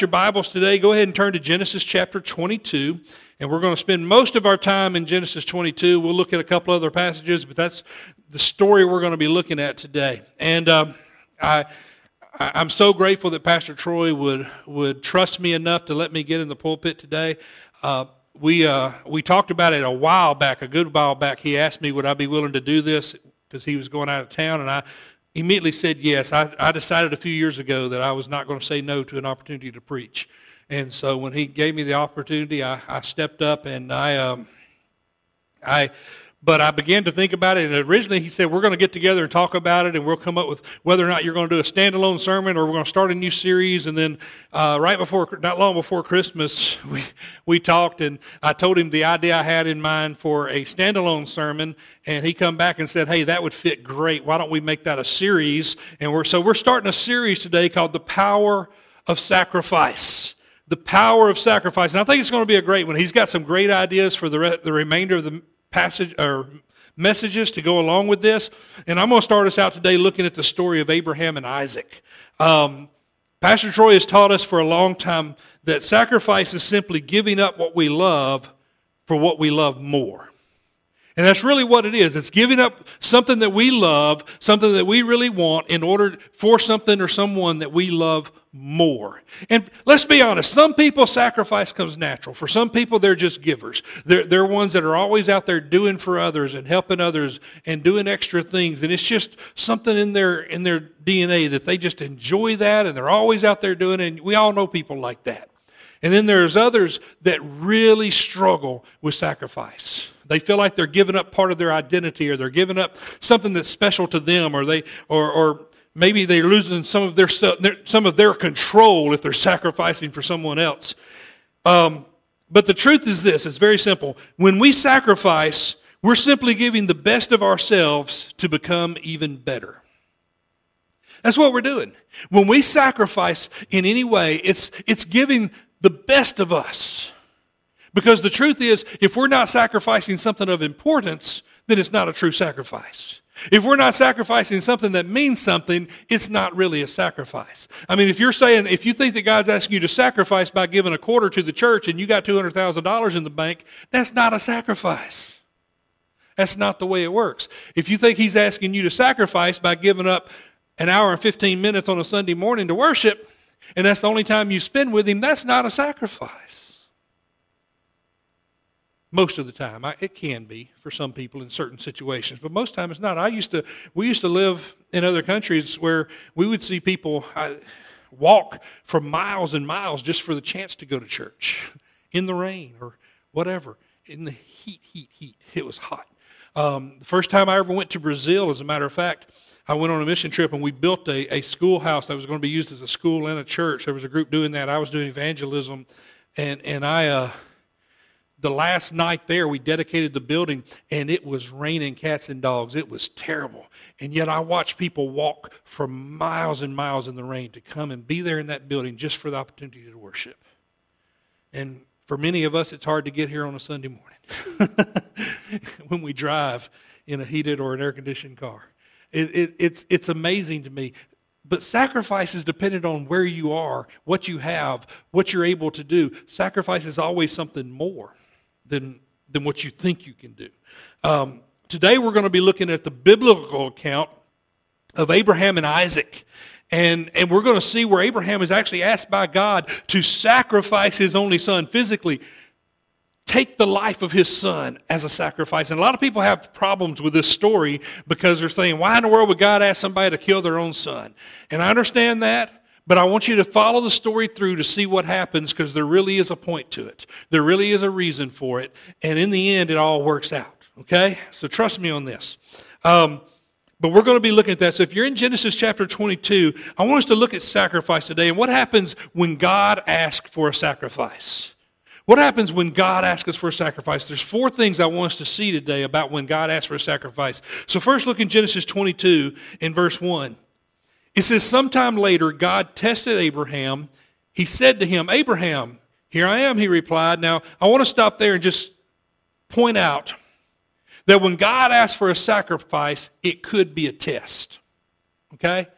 your Bibles today, go ahead and turn to Genesis chapter 22. And we're going to spend most of our time in Genesis 22. We'll look at a couple other passages, but that's the story we're going to be looking at today. And um, I, I'm so grateful that Pastor Troy would, would trust me enough to let me get in the pulpit today. Uh, we, uh, we talked about it a while back, a good while back. He asked me, would I be willing to do this because he was going out of town, and I immediately said yes. I, I decided a few years ago that I was not going to say no to an opportunity to preach. And so when he gave me the opportunity, I, I stepped up and I, um, I but I began to think about it, and originally he said, We're going to get together and talk about it, and we'll come up with whether or not you're going to do a standalone sermon or we're going to start a new series. And then, uh, right before, not long before Christmas, we, we talked, and I told him the idea I had in mind for a standalone sermon, and he come back and said, Hey, that would fit great. Why don't we make that a series? And we're, so we're starting a series today called The Power of Sacrifice the power of sacrifice. And I think it's going to be a great one. He's got some great ideas for the, re- the remainder of the passage or messages to go along with this. And I'm going to start us out today looking at the story of Abraham and Isaac. Um, Pastor Troy has taught us for a long time that sacrifice is simply giving up what we love for what we love more. And that's really what it is. It's giving up something that we love, something that we really want in order for something or someone that we love more. And let's be honest, some people sacrifice comes natural. For some people, they're just givers. They're, they're ones that are always out there doing for others and helping others and doing extra things. And it's just something in their, in their DNA that they just enjoy that and they're always out there doing it. And we all know people like that. And then there's others that really struggle with sacrifice. They feel like they're giving up part of their identity or they're giving up something that's special to them or they or, or maybe they're losing some of their some of their control if they're sacrificing for someone else. Um, but the truth is this, it's very simple. When we sacrifice, we're simply giving the best of ourselves to become even better. That's what we're doing. When we sacrifice in any way, it's, it's giving the best of us because the truth is, if we're not sacrificing something of importance, then it's not a true sacrifice. If we're not sacrificing something that means something, it's not really a sacrifice. I mean, if you're saying, if you think that God's asking you to sacrifice by giving a quarter to the church and you got $200,000 in the bank, that's not a sacrifice. That's not the way it works. If you think He's asking you to sacrifice by giving up an hour and 15 minutes on a Sunday morning to worship, and that's the only time you spend with Him, that's not a sacrifice. Most of the time, I, it can be for some people in certain situations, but most time it's not. I used to, we used to live in other countries where we would see people I, walk for miles and miles just for the chance to go to church in the rain or whatever, in the heat, heat, heat. It was hot. Um, the first time I ever went to Brazil, as a matter of fact, I went on a mission trip and we built a, a schoolhouse that was going to be used as a school and a church. There was a group doing that. I was doing evangelism, and and I. Uh, the last night there, we dedicated the building and it was raining cats and dogs. It was terrible. And yet I watched people walk for miles and miles in the rain to come and be there in that building just for the opportunity to worship. And for many of us, it's hard to get here on a Sunday morning when we drive in a heated or an air conditioned car. It, it, it's, it's amazing to me. But sacrifice is dependent on where you are, what you have, what you're able to do. Sacrifice is always something more than, than what you think you can do. Um, today we're going to be looking at the biblical account of Abraham and Isaac. And, and we're going to see where Abraham is actually asked by God to sacrifice his only son physically, take the life of his son as a sacrifice. And a lot of people have problems with this story because they're saying, why in the world would God ask somebody to kill their own son? And I understand that. But I want you to follow the story through to see what happens because there really is a point to it. There really is a reason for it. And in the end, it all works out. Okay? So trust me on this. Um, but we're going to be looking at that. So if you're in Genesis chapter 22, I want us to look at sacrifice today and what happens when God asks for a sacrifice. What happens when God asks us for a sacrifice? There's four things I want us to see today about when God asks for a sacrifice. So first look in Genesis 22 in verse 1. It says, sometime later, God tested Abraham. He said to him, Abraham, here I am, he replied. Now, I want to stop there and just point out that when God asks for a sacrifice, it could be a test. Okay?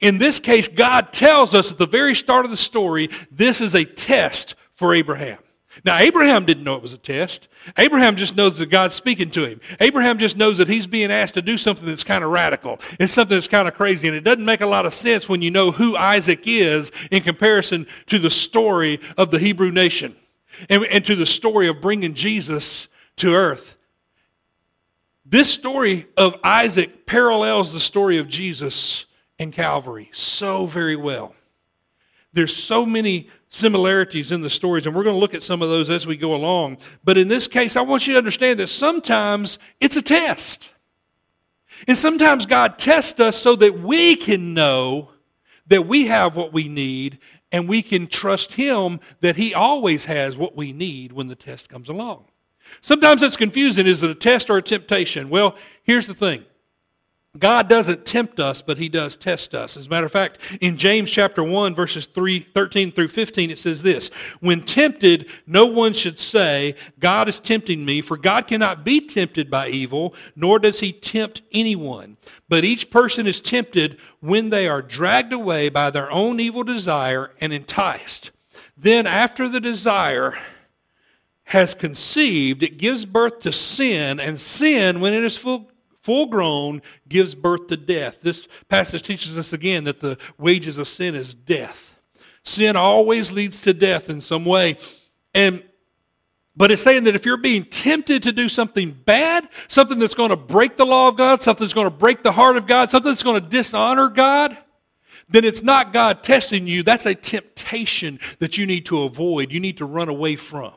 In this case, God tells us at the very start of the story, this is a test for Abraham. Now, Abraham didn't know it was a test. Abraham just knows that God's speaking to him. Abraham just knows that he's being asked to do something that's kind of radical. It's something that's kind of crazy. And it doesn't make a lot of sense when you know who Isaac is in comparison to the story of the Hebrew nation and, and to the story of bringing Jesus to earth. This story of Isaac parallels the story of Jesus and Calvary so very well. There's so many similarities in the stories, and we're going to look at some of those as we go along. But in this case, I want you to understand that sometimes it's a test. And sometimes God tests us so that we can know that we have what we need and we can trust Him that He always has what we need when the test comes along. Sometimes it's confusing. Is it a test or a temptation? Well, here's the thing God doesn't tempt us, but he does test us. As a matter of fact, in James chapter 1, verses 3, 13 through 15, it says this When tempted, no one should say, God is tempting me, for God cannot be tempted by evil, nor does he tempt anyone. But each person is tempted when they are dragged away by their own evil desire and enticed. Then, after the desire, has conceived, it gives birth to sin, and sin, when it is full, full grown, gives birth to death. This passage teaches us again that the wages of sin is death. Sin always leads to death in some way. And but it's saying that if you're being tempted to do something bad, something that's going to break the law of God, something that's going to break the heart of God, something that's going to dishonor God, then it's not God testing you. That's a temptation that you need to avoid, you need to run away from.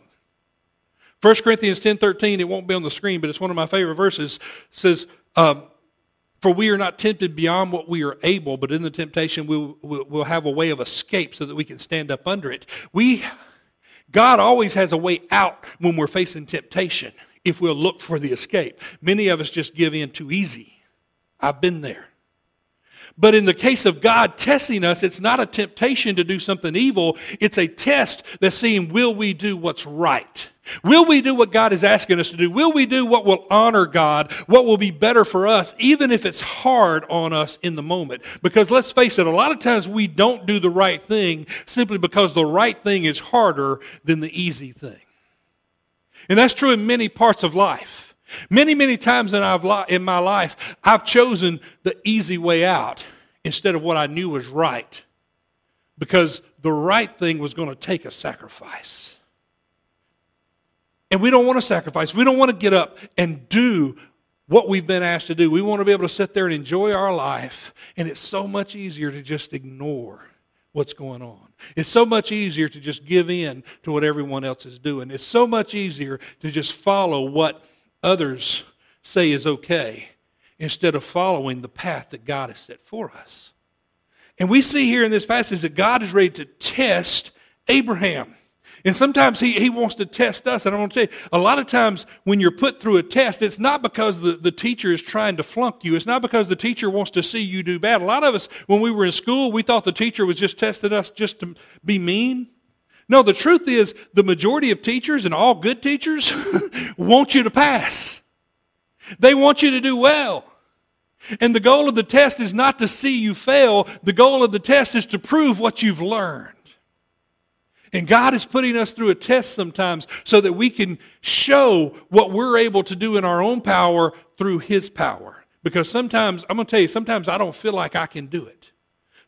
1 Corinthians 10 13, it won't be on the screen, but it's one of my favorite verses, says, um, For we are not tempted beyond what we are able, but in the temptation we'll, we'll have a way of escape so that we can stand up under it. We, God always has a way out when we're facing temptation if we'll look for the escape. Many of us just give in too easy. I've been there. But in the case of God testing us, it's not a temptation to do something evil. It's a test that's seeing, will we do what's right? Will we do what God is asking us to do? Will we do what will honor God, what will be better for us, even if it's hard on us in the moment? Because let's face it, a lot of times we don't do the right thing simply because the right thing is harder than the easy thing. And that's true in many parts of life. Many, many times in, in my life, I've chosen the easy way out instead of what I knew was right because the right thing was going to take a sacrifice. And we don't want to sacrifice. We don't want to get up and do what we've been asked to do. We want to be able to sit there and enjoy our life. And it's so much easier to just ignore what's going on. It's so much easier to just give in to what everyone else is doing. It's so much easier to just follow what others say is okay instead of following the path that God has set for us. And we see here in this passage that God is ready to test Abraham. And sometimes he, he wants to test us. And I want to tell you, a lot of times when you're put through a test, it's not because the, the teacher is trying to flunk you. It's not because the teacher wants to see you do bad. A lot of us, when we were in school, we thought the teacher was just testing us just to be mean. No, the truth is the majority of teachers and all good teachers want you to pass. They want you to do well. And the goal of the test is not to see you fail. The goal of the test is to prove what you've learned. And God is putting us through a test sometimes so that we can show what we're able to do in our own power through His power. Because sometimes, I'm going to tell you, sometimes I don't feel like I can do it.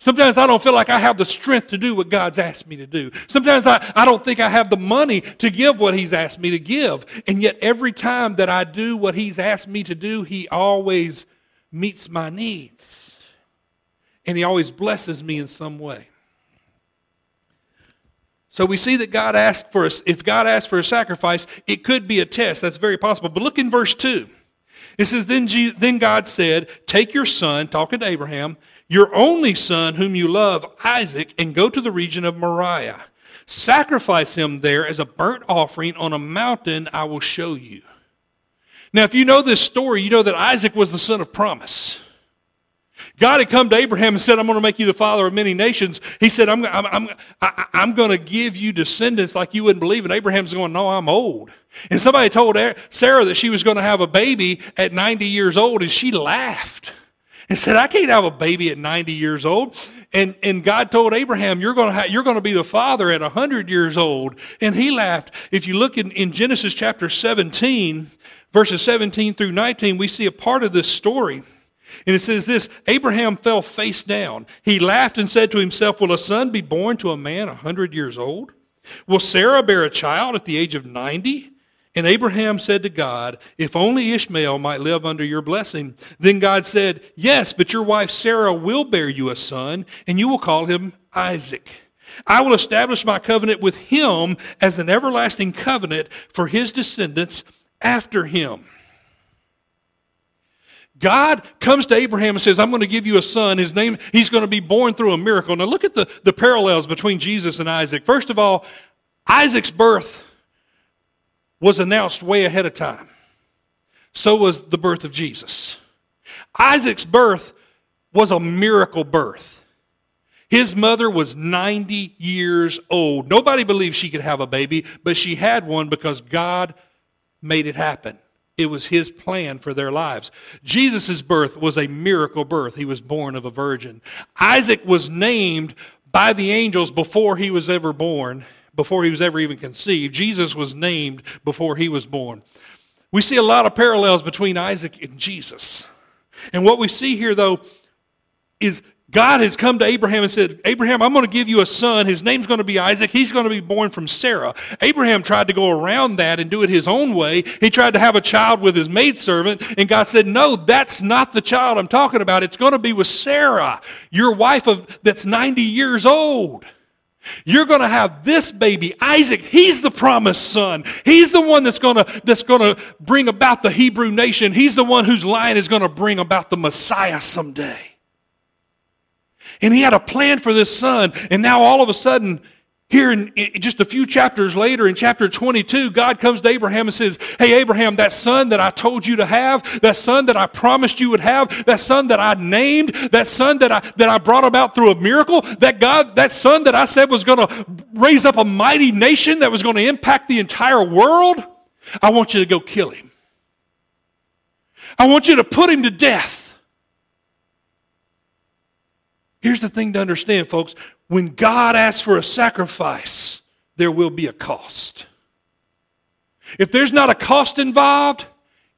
Sometimes I don't feel like I have the strength to do what God's asked me to do. Sometimes I, I don't think I have the money to give what He's asked me to give. And yet, every time that I do what He's asked me to do, He always meets my needs. And He always blesses me in some way. So we see that God asked for us, if God asked for a sacrifice, it could be a test. That's very possible. But look in verse 2. It says, then, then God said, Take your son, talking to Abraham, your only son whom you love, Isaac, and go to the region of Moriah. Sacrifice him there as a burnt offering on a mountain I will show you. Now, if you know this story, you know that Isaac was the son of promise. God had come to Abraham and said, I'm going to make you the father of many nations. He said, I'm, I'm, I'm, I'm going to give you descendants like you wouldn't believe. And Abraham's going, No, I'm old. And somebody told Sarah that she was going to have a baby at 90 years old, and she laughed. And said, I can't have a baby at 90 years old. And, and God told Abraham, you're going to you're going to be the father at 100 years old. And he laughed. If you look in, in Genesis chapter 17, verses 17 through 19, we see a part of this story. And it says this Abraham fell face down. He laughed and said to himself, Will a son be born to a man a hundred years old? Will Sarah bear a child at the age of 90? And Abraham said to God, If only Ishmael might live under your blessing. Then God said, Yes, but your wife Sarah will bear you a son, and you will call him Isaac. I will establish my covenant with him as an everlasting covenant for his descendants after him. God comes to Abraham and says, I'm going to give you a son. His name, he's going to be born through a miracle. Now look at the, the parallels between Jesus and Isaac. First of all, Isaac's birth was announced way ahead of time. So was the birth of Jesus. Isaac's birth was a miracle birth. His mother was 90 years old. Nobody believed she could have a baby, but she had one because God made it happen. It was his plan for their lives. Jesus' birth was a miracle birth. He was born of a virgin. Isaac was named by the angels before he was ever born before he was ever even conceived. Jesus was named before he was born. We see a lot of parallels between Isaac and Jesus. And what we see here, though, is God has come to Abraham and said, Abraham, I'm going to give you a son. His name's going to be Isaac. He's going to be born from Sarah. Abraham tried to go around that and do it his own way. He tried to have a child with his maidservant, and God said, No, that's not the child I'm talking about. It's going to be with Sarah, your wife of, that's 90 years old. You're going to have this baby, Isaac. He's the promised son. He's the one that's going to, that's going to bring about the Hebrew nation. He's the one whose line is going to bring about the Messiah someday. And he had a plan for this son. And now all of a sudden, here, in, in, just a few chapters later, in chapter 22, God comes to Abraham and says, Hey, Abraham, that son that I told you to have, that son that I promised you would have, that son that I named, that son that I, that I brought about through a miracle, that God, that son that I said was going to raise up a mighty nation that was going to impact the entire world, I want you to go kill him. I want you to put him to death. Here's the thing to understand, folks. When God asks for a sacrifice, there will be a cost. If there's not a cost involved,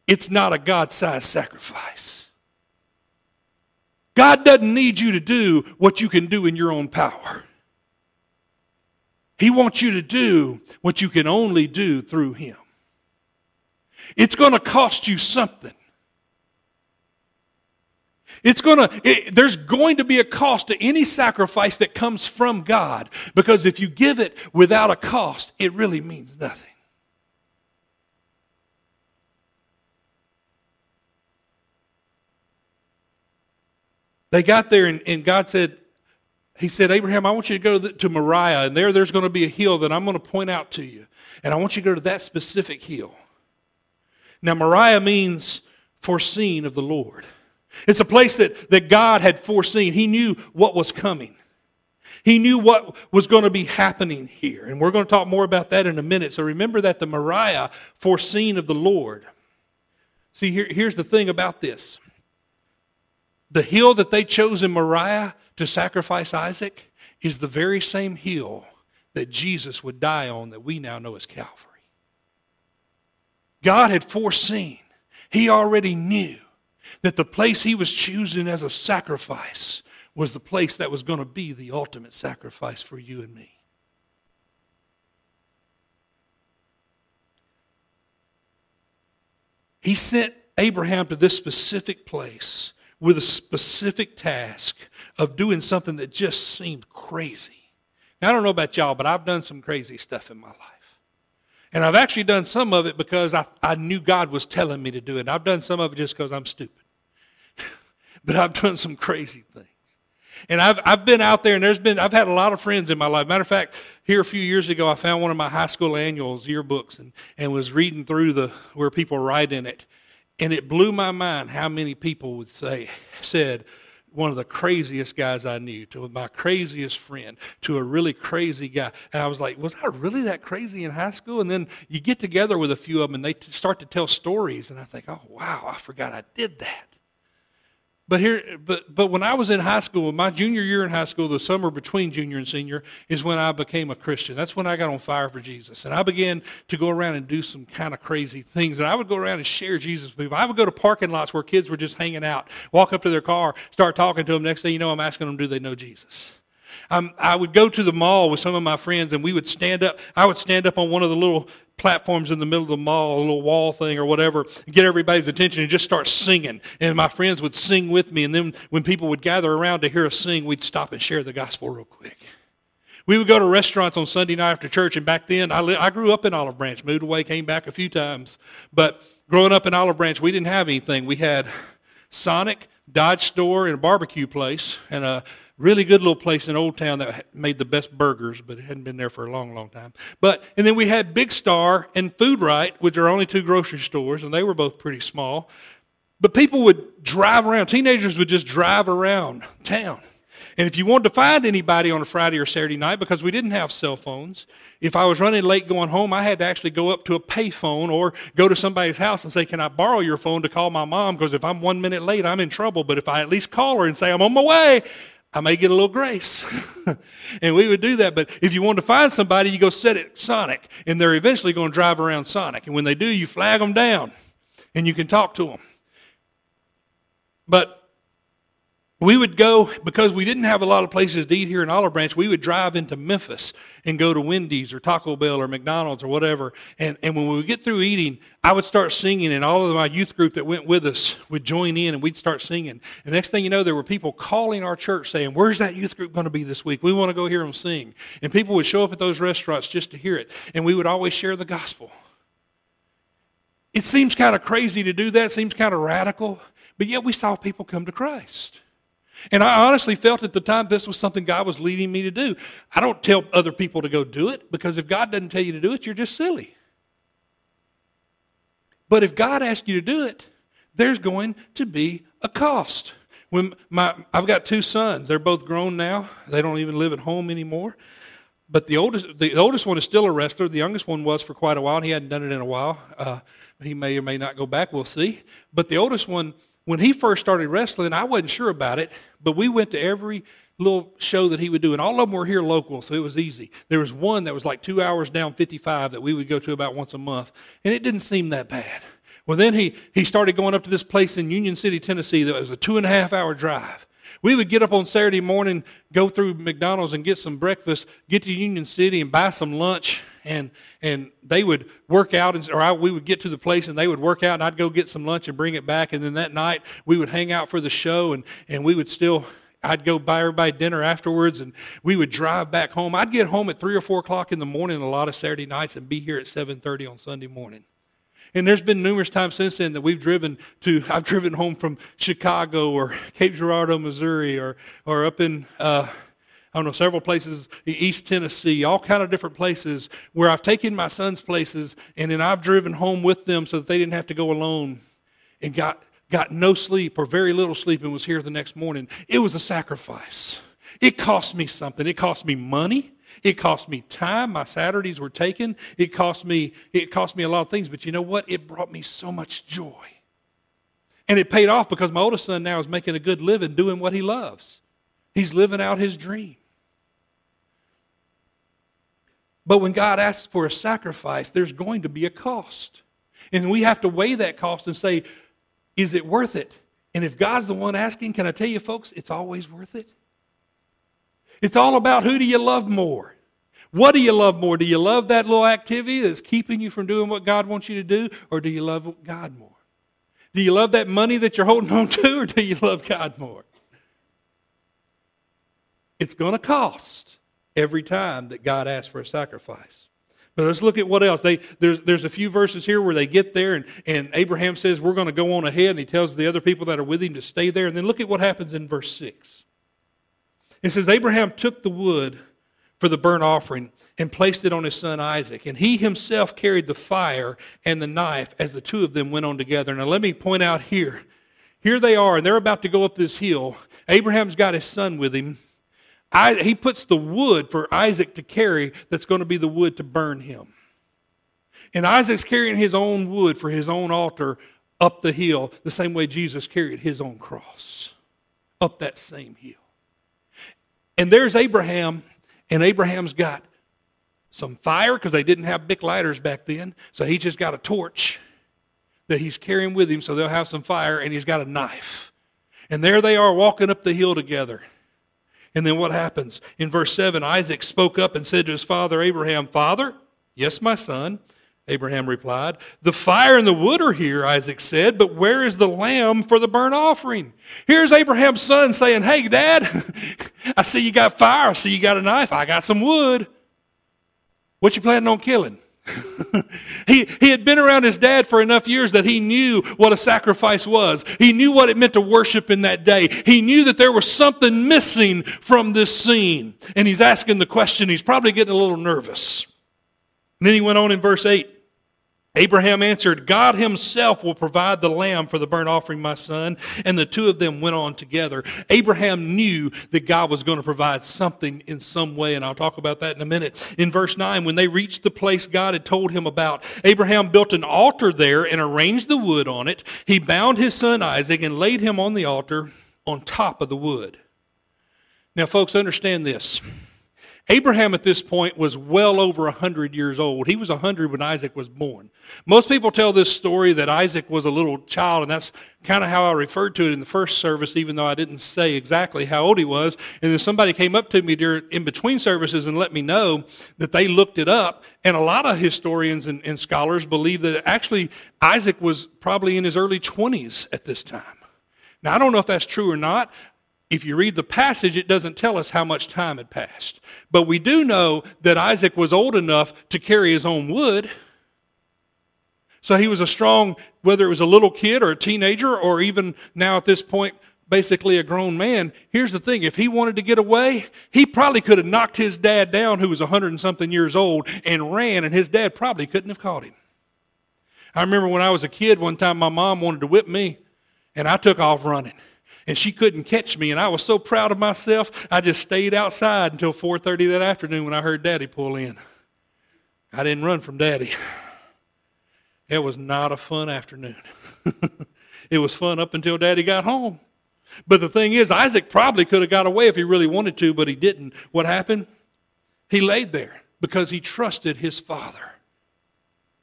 it's not a God sized sacrifice. God doesn't need you to do what you can do in your own power. He wants you to do what you can only do through Him. It's going to cost you something. It's gonna, it, there's going to be a cost to any sacrifice that comes from God because if you give it without a cost, it really means nothing. They got there and, and God said, He said, Abraham, I want you to go to, to Moriah, and there there's going to be a hill that I'm going to point out to you. And I want you to go to that specific hill. Now, Moriah means foreseen of the Lord. It's a place that, that God had foreseen. He knew what was coming. He knew what was going to be happening here. And we're going to talk more about that in a minute. So remember that the Moriah foreseen of the Lord. See, here, here's the thing about this the hill that they chose in Moriah to sacrifice Isaac is the very same hill that Jesus would die on that we now know as Calvary. God had foreseen, He already knew that the place he was choosing as a sacrifice was the place that was going to be the ultimate sacrifice for you and me. He sent Abraham to this specific place with a specific task of doing something that just seemed crazy. Now, I don't know about y'all, but I've done some crazy stuff in my life. And I've actually done some of it because I, I knew God was telling me to do it. I've done some of it just because I'm stupid but I've done some crazy things. And I've, I've been out there and there's been, I've had a lot of friends in my life. Matter of fact, here a few years ago, I found one of my high school annuals, yearbooks, and, and was reading through the, where people write in it. And it blew my mind how many people would say, said, one of the craziest guys I knew, to my craziest friend, to a really crazy guy. And I was like, was I really that crazy in high school? And then you get together with a few of them and they start to tell stories. And I think, oh, wow, I forgot I did that. But here, but but when I was in high school, my junior year in high school, the summer between junior and senior, is when I became a Christian. That's when I got on fire for Jesus, and I began to go around and do some kind of crazy things. And I would go around and share Jesus with people. I would go to parking lots where kids were just hanging out, walk up to their car, start talking to them. Next thing you know, I'm asking them, do they know Jesus? Um, I would go to the mall with some of my friends, and we would stand up. I would stand up on one of the little platforms in the middle of the mall, a little wall thing or whatever, get everybody's attention and just start singing. And my friends would sing with me. And then when people would gather around to hear us sing, we'd stop and share the gospel real quick. We would go to restaurants on Sunday night after church, and back then I, li- I grew up in Olive Branch, moved away, came back a few times. But growing up in Olive Branch, we didn't have anything. We had Sonic, Dodge Store, and a barbecue place, and a really good little place in Old Town that made the best burgers, but it hadn't been there for a long, long time. But and then we had Big Star and Food Rite, which are only two grocery stores, and they were both pretty small. But people would drive around. Teenagers would just drive around town. And if you wanted to find anybody on a Friday or Saturday night, because we didn't have cell phones, if I was running late going home, I had to actually go up to a payphone or go to somebody's house and say, Can I borrow your phone to call my mom? Because if I'm one minute late, I'm in trouble. But if I at least call her and say, I'm on my way, I may get a little grace. and we would do that. But if you want to find somebody, you go set it Sonic. And they're eventually going to drive around Sonic. And when they do, you flag them down and you can talk to them. But we would go, because we didn't have a lot of places to eat here in Olive Branch, we would drive into Memphis and go to Wendy's or Taco Bell or McDonald's or whatever. And, and when we would get through eating, I would start singing, and all of my youth group that went with us would join in, and we'd start singing. And next thing you know, there were people calling our church saying, Where's that youth group going to be this week? We want to go hear them sing. And people would show up at those restaurants just to hear it. And we would always share the gospel. It seems kind of crazy to do that, seems kind of radical, but yet we saw people come to Christ. And I honestly felt at the time this was something God was leading me to do. I don't tell other people to go do it because if God doesn't tell you to do it, you're just silly. But if God asks you to do it, there's going to be a cost. When my, I've got two sons. They're both grown now. They don't even live at home anymore. But the oldest, the oldest one is still a wrestler. The youngest one was for quite a while, he hadn't done it in a while. Uh, he may or may not go back. We'll see. But the oldest one when he first started wrestling, I wasn't sure about it, but we went to every little show that he would do, and all of them were here local, so it was easy. There was one that was like two hours down 55 that we would go to about once a month, and it didn't seem that bad. Well, then he, he started going up to this place in Union City, Tennessee that was a two and a half hour drive. We would get up on Saturday morning, go through McDonald's and get some breakfast, get to Union City and buy some lunch, and and they would work out, and, or I, we would get to the place and they would work out, and I'd go get some lunch and bring it back, and then that night we would hang out for the show, and and we would still. I'd go buy everybody dinner afterwards, and we would drive back home. I'd get home at three or four o'clock in the morning a lot of Saturday nights, and be here at seven thirty on Sunday morning. And there's been numerous times since then that we've driven to, I've driven home from Chicago or Cape Girardeau, Missouri, or, or up in, uh, I don't know, several places, East Tennessee, all kind of different places where I've taken my son's places and then I've driven home with them so that they didn't have to go alone and got, got no sleep or very little sleep and was here the next morning. It was a sacrifice. It cost me something. It cost me money. It cost me time. My Saturdays were taken. It cost me, it cost me a lot of things. But you know what? It brought me so much joy. And it paid off because my oldest son now is making a good living doing what he loves. He's living out his dream. But when God asks for a sacrifice, there's going to be a cost. And we have to weigh that cost and say, is it worth it? And if God's the one asking, can I tell you, folks, it's always worth it. It's all about who do you love more? What do you love more? Do you love that little activity that's keeping you from doing what God wants you to do, or do you love God more? Do you love that money that you're holding on to, or do you love God more? It's going to cost every time that God asks for a sacrifice. But let's look at what else. They, there's, there's a few verses here where they get there, and, and Abraham says, We're going to go on ahead, and he tells the other people that are with him to stay there. And then look at what happens in verse 6. It says, Abraham took the wood for the burnt offering and placed it on his son Isaac. And he himself carried the fire and the knife as the two of them went on together. Now, let me point out here here they are, and they're about to go up this hill. Abraham's got his son with him. I, he puts the wood for Isaac to carry that's going to be the wood to burn him. And Isaac's carrying his own wood for his own altar up the hill, the same way Jesus carried his own cross. up that same hill. And there's Abraham, and Abraham's got some fire because they didn't have big lighters back then. So he's just got a torch that he's carrying with him so they'll have some fire, and he's got a knife. And there they are walking up the hill together. And then what happens? In verse 7, Isaac spoke up and said to his father Abraham, Father, yes, my son. Abraham replied, The fire and the wood are here, Isaac said, but where is the lamb for the burnt offering? Here's Abraham's son saying, Hey, Dad, I see you got fire. I see you got a knife. I got some wood. What you planning on killing? he, he had been around his dad for enough years that he knew what a sacrifice was. He knew what it meant to worship in that day. He knew that there was something missing from this scene. And he's asking the question. He's probably getting a little nervous. And then he went on in verse 8. Abraham answered, God himself will provide the lamb for the burnt offering, my son. And the two of them went on together. Abraham knew that God was going to provide something in some way, and I'll talk about that in a minute. In verse 9, when they reached the place God had told him about, Abraham built an altar there and arranged the wood on it. He bound his son Isaac and laid him on the altar on top of the wood. Now, folks, understand this. Abraham at this point was well over 100 years old. He was 100 when Isaac was born. Most people tell this story that Isaac was a little child, and that's kind of how I referred to it in the first service, even though I didn't say exactly how old he was. And then somebody came up to me during, in between services and let me know that they looked it up. And a lot of historians and, and scholars believe that actually Isaac was probably in his early 20s at this time. Now, I don't know if that's true or not. If you read the passage, it doesn't tell us how much time had passed. But we do know that Isaac was old enough to carry his own wood. So he was a strong, whether it was a little kid or a teenager or even now at this point, basically a grown man. Here's the thing if he wanted to get away, he probably could have knocked his dad down, who was a 100 and something years old, and ran, and his dad probably couldn't have caught him. I remember when I was a kid, one time my mom wanted to whip me, and I took off running and she couldn't catch me and i was so proud of myself i just stayed outside until 4.30 that afternoon when i heard daddy pull in. I didn't run from daddy. It was not a fun afternoon. It was fun up until daddy got home. But the thing is isaac probably could have got away if he really wanted to but he didn't. What happened? He laid there because he trusted his father.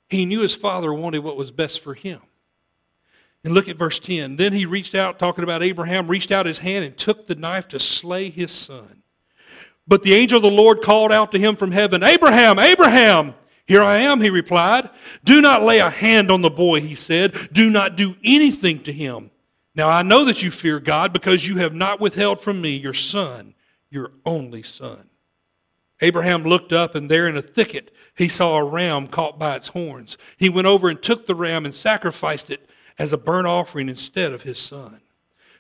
He knew his father wanted what was best for him and look at verse 10. Then he reached out, talking about Abraham, reached out his hand and took the knife to slay his son. But the angel of the Lord called out to him from heaven, Abraham, Abraham! Here I am, he replied. Do not lay a hand on the boy, he said. Do not do anything to him. Now I know that you fear God because you have not withheld from me your son, your only son. Abraham looked up, and there in a thicket he saw a ram caught by its horns. He went over and took the ram and sacrificed it as a burnt offering instead of his son.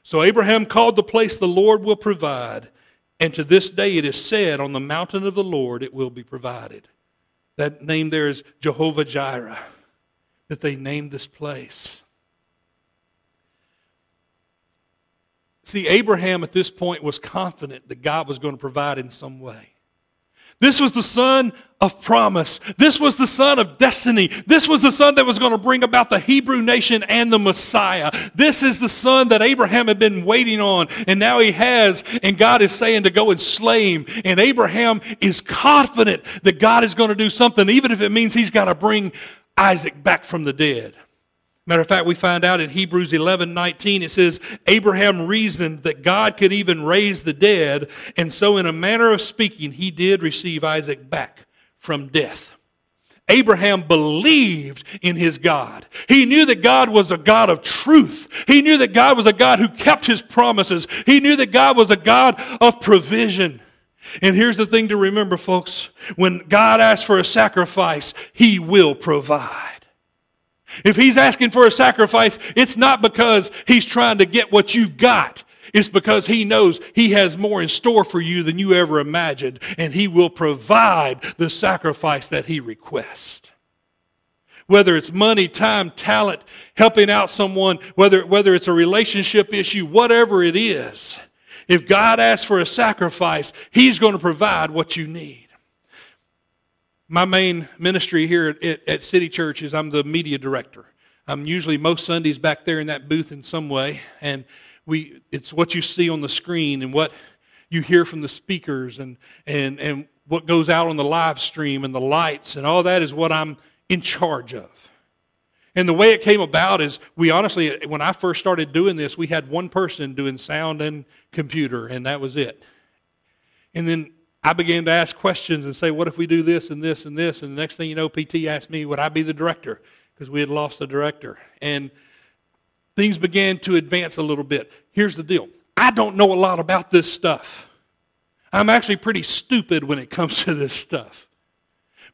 So Abraham called the place the Lord will provide, and to this day it is said, On the mountain of the Lord it will be provided. That name there is Jehovah Jireh, that they named this place. See, Abraham at this point was confident that God was going to provide in some way. This was the son of promise. This was the son of destiny. This was the son that was going to bring about the Hebrew nation and the Messiah. This is the son that Abraham had been waiting on, and now he has, and God is saying to go and slay him. And Abraham is confident that God is going to do something, even if it means he's got to bring Isaac back from the dead. Matter of fact, we find out in Hebrews 11 19, it says, Abraham reasoned that God could even raise the dead, and so, in a manner of speaking, he did receive Isaac back from death. Abraham believed in his God. He knew that God was a God of truth. He knew that God was a God who kept his promises. He knew that God was a God of provision. And here's the thing to remember, folks. When God asks for a sacrifice, he will provide. If he's asking for a sacrifice, it's not because he's trying to get what you've got. It's because he knows he has more in store for you than you ever imagined, and he will provide the sacrifice that he requests. Whether it's money, time, talent, helping out someone, whether, whether it's a relationship issue, whatever it is, if God asks for a sacrifice, he's going to provide what you need my main ministry here at, at, City Church is I'm the media director. I'm usually most Sundays back there in that booth in some way. And we, it's what you see on the screen and what you hear from the speakers and, and, and what goes out on the live stream and the lights and all that is what I'm in charge of. And the way it came about is we honestly, when I first started doing this, we had one person doing sound and computer, and that was it. And then I began to ask questions and say, what if we do this and this and this? And the next thing you know, PT asked me, would I be the director? Because we had lost a director. And things began to advance a little bit. Here's the deal I don't know a lot about this stuff. I'm actually pretty stupid when it comes to this stuff.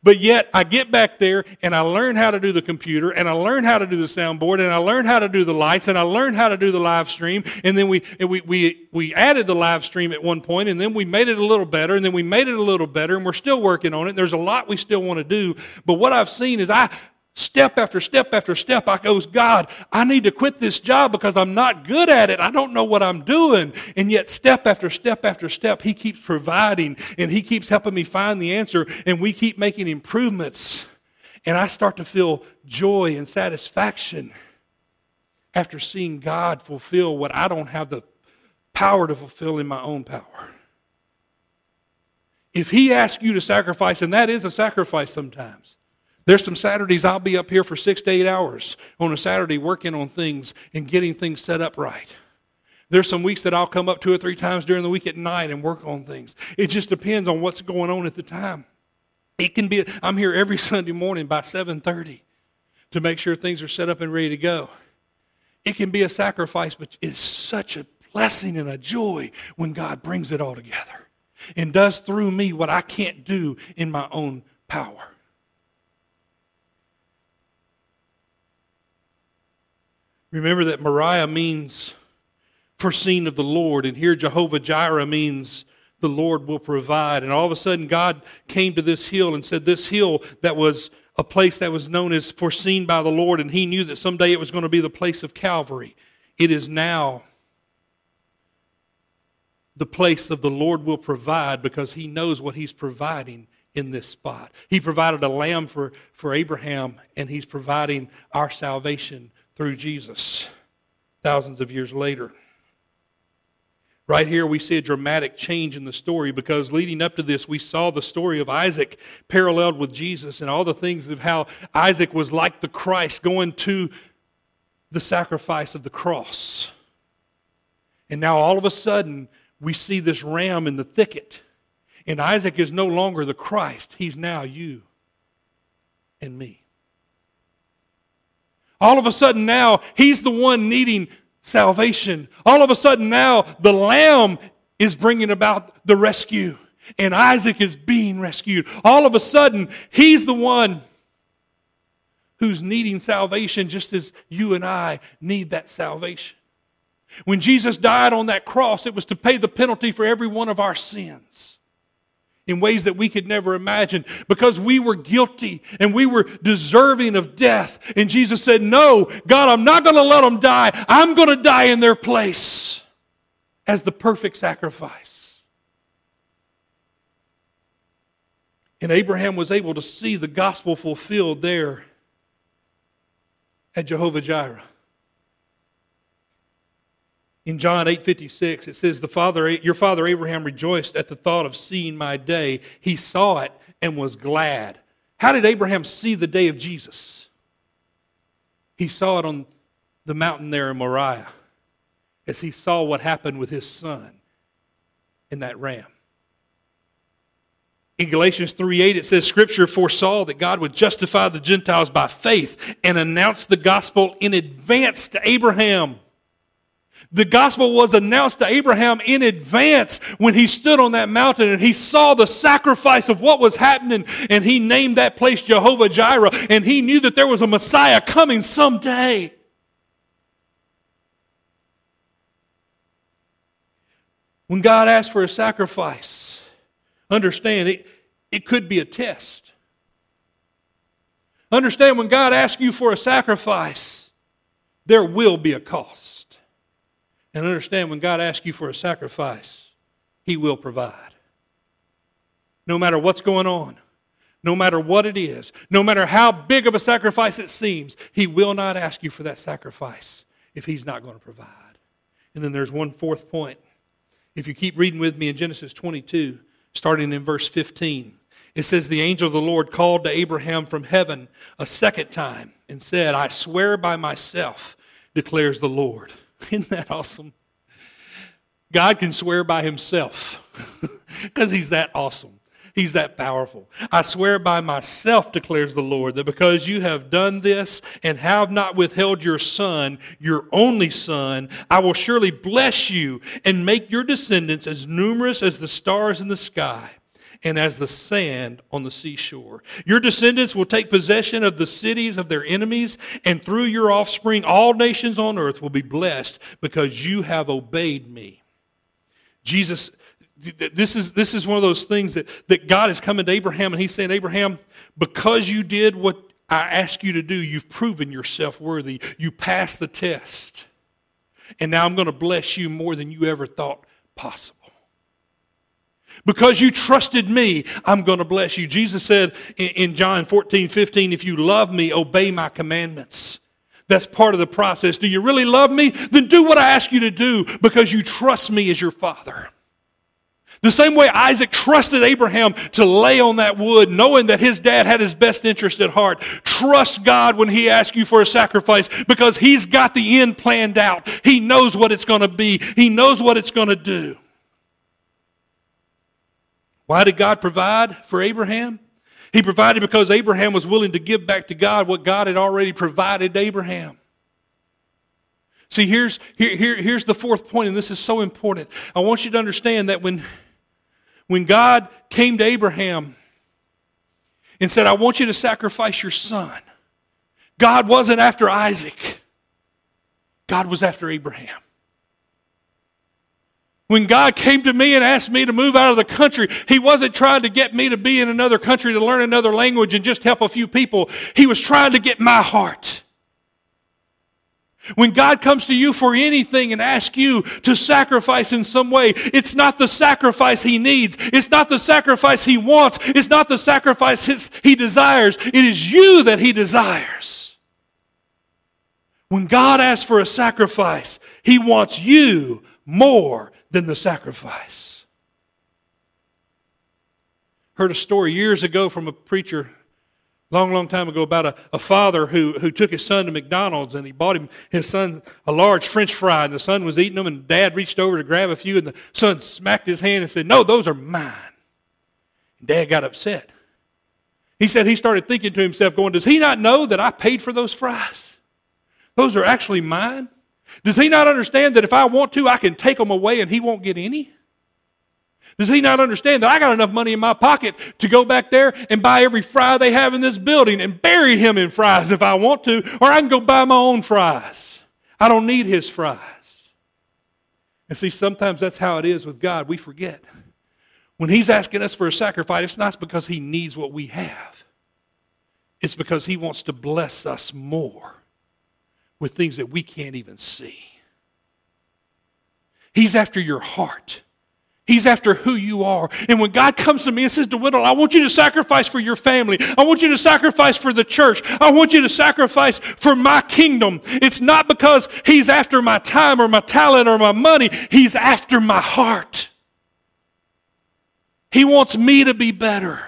But yet, I get back there and I learn how to do the computer and I learn how to do the soundboard and I learn how to do the lights and I learn how to do the live stream. And then we, we, we, we added the live stream at one point and then we made it a little better and then we made it a little better and we're still working on it. There's a lot we still want to do. But what I've seen is I, step after step after step, I goes, God, I need to quit this job because I'm not good at it. I don't know what I'm doing. And yet, step after step after step, He keeps providing and He keeps helping me find the answer, and we keep making improvements. And I start to feel joy and satisfaction after seeing God fulfill what I don't have the power to fulfill in my own power. If He asks you to sacrifice, and that is a sacrifice sometimes, there's some Saturdays I'll be up here for six to eight hours on a Saturday working on things and getting things set up right. There's some weeks that I'll come up two or three times during the week at night and work on things. It just depends on what's going on at the time. It can be I'm here every Sunday morning by 7:30 to make sure things are set up and ready to go. It can be a sacrifice, but it's such a blessing and a joy when God brings it all together and does through me what I can't do in my own power. Remember that Moriah means foreseen of the Lord, and here Jehovah Jireh means the Lord will provide. And all of a sudden, God came to this hill and said, This hill that was a place that was known as foreseen by the Lord, and he knew that someday it was going to be the place of Calvary. It is now the place of the Lord will provide because he knows what he's providing in this spot. He provided a lamb for, for Abraham, and he's providing our salvation through Jesus thousands of years later. Right here, we see a dramatic change in the story because leading up to this, we saw the story of Isaac paralleled with Jesus and all the things of how Isaac was like the Christ going to the sacrifice of the cross. And now, all of a sudden, we see this ram in the thicket. And Isaac is no longer the Christ, he's now you and me. All of a sudden now, he's the one needing salvation. All of a sudden now, the lamb is bringing about the rescue, and Isaac is being rescued. All of a sudden, he's the one who's needing salvation just as you and I need that salvation. When Jesus died on that cross, it was to pay the penalty for every one of our sins in ways that we could never imagine because we were guilty and we were deserving of death. And Jesus said, No, God, I'm not going to let them die. I'm going to die in their place as the perfect sacrifice. And Abraham was able to see the gospel fulfilled there at Jehovah Jireh. In John 8:56 it says the father your father Abraham rejoiced at the thought of seeing my day. He saw it and was glad. How did Abraham see the day of Jesus? He saw it on the mountain there in Moriah as he saw what happened with his son in that ram. In Galatians 3:8 it says scripture foresaw that God would justify the Gentiles by faith and announce the gospel in advance to Abraham. The gospel was announced to Abraham in advance when he stood on that mountain and he saw the sacrifice of what was happening and he named that place Jehovah Jireh and he knew that there was a Messiah coming someday. When God asked for a sacrifice, understand it, it could be a test. Understand when God asks you for a sacrifice, there will be a cost. And understand when God asks you for a sacrifice, He will provide. No matter what's going on, no matter what it is, no matter how big of a sacrifice it seems, He will not ask you for that sacrifice if He's not going to provide. And then there's one fourth point. If you keep reading with me in Genesis 22, starting in verse 15, it says, The angel of the Lord called to Abraham from heaven a second time and said, I swear by myself, declares the Lord. Isn't that awesome? God can swear by himself because he's that awesome. He's that powerful. I swear by myself, declares the Lord, that because you have done this and have not withheld your son, your only son, I will surely bless you and make your descendants as numerous as the stars in the sky and as the sand on the seashore. Your descendants will take possession of the cities of their enemies, and through your offspring, all nations on earth will be blessed because you have obeyed me. Jesus this is, this is one of those things that, that God is coming to Abraham and he's saying, Abraham, because you did what I asked you to do, you've proven yourself worthy. You passed the test. And now I'm going to bless you more than you ever thought possible. Because you trusted me, I'm going to bless you. Jesus said in, John 14, 15, if you love me, obey my commandments. That's part of the process. Do you really love me? Then do what I ask you to do because you trust me as your father. The same way Isaac trusted Abraham to lay on that wood, knowing that his dad had his best interest at heart. Trust God when he asks you for a sacrifice because he's got the end planned out. He knows what it's going to be, he knows what it's going to do. Why did God provide for Abraham? He provided because Abraham was willing to give back to God what God had already provided Abraham. See, here's, here, here, here's the fourth point, and this is so important. I want you to understand that when when God came to Abraham and said, I want you to sacrifice your son, God wasn't after Isaac, God was after Abraham. When God came to me and asked me to move out of the country, He wasn't trying to get me to be in another country to learn another language and just help a few people. He was trying to get my heart. When God comes to you for anything and asks you to sacrifice in some way, it's not the sacrifice He needs. It's not the sacrifice He wants. It's not the sacrifice his, He desires. It is you that He desires. When God asks for a sacrifice, He wants you more than the sacrifice. Heard a story years ago from a preacher long, long time ago about a, a father who, who took his son to McDonald's and he bought him his son a large French fry and the son was eating them and dad reached over to grab a few and the son smacked his hand and said, No, those are mine. And dad got upset. He said he started thinking to himself, going, Does he not know that I paid for those fries? Those are actually mine. Does he not understand that if I want to, I can take them away and he won't get any? Does he not understand that I got enough money in my pocket to go back there and buy every fry they have in this building and bury him in fries if I want to, or I can go buy my own fries? I don't need his fries. And see, sometimes that's how it is with God. We forget. When he's asking us for a sacrifice, it's not because he needs what we have. It's because he wants to bless us more with things that we can't even see. He's after your heart. He's after who you are. And when God comes to me and says, DeWiddle, I want you to sacrifice for your family. I want you to sacrifice for the church. I want you to sacrifice for my kingdom. It's not because he's after my time or my talent or my money. He's after my heart. He wants me to be better.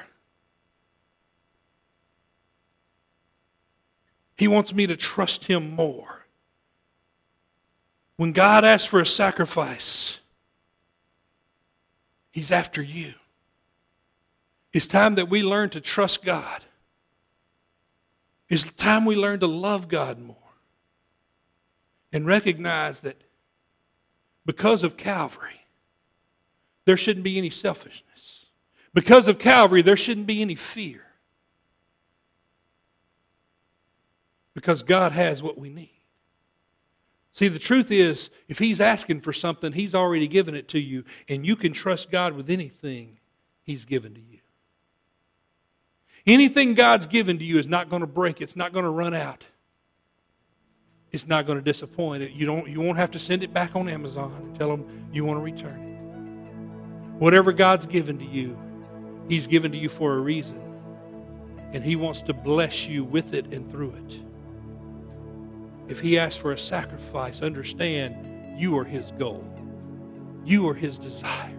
He wants me to trust him more. When God asks for a sacrifice, He's after you. It's time that we learn to trust God. It's time we learn to love God more and recognize that because of Calvary, there shouldn't be any selfishness. Because of Calvary, there shouldn't be any fear. Because God has what we need. See, the truth is, if He's asking for something, He's already given it to you, and you can trust God with anything He's given to you. Anything God's given to you is not going to break, it's not going to run out. It's not going to disappoint. You, don't, you won't have to send it back on Amazon and tell them you want to return it. Whatever God's given to you, He's given to you for a reason. And He wants to bless you with it and through it. If he asks for a sacrifice, understand you are his goal. You are his desire.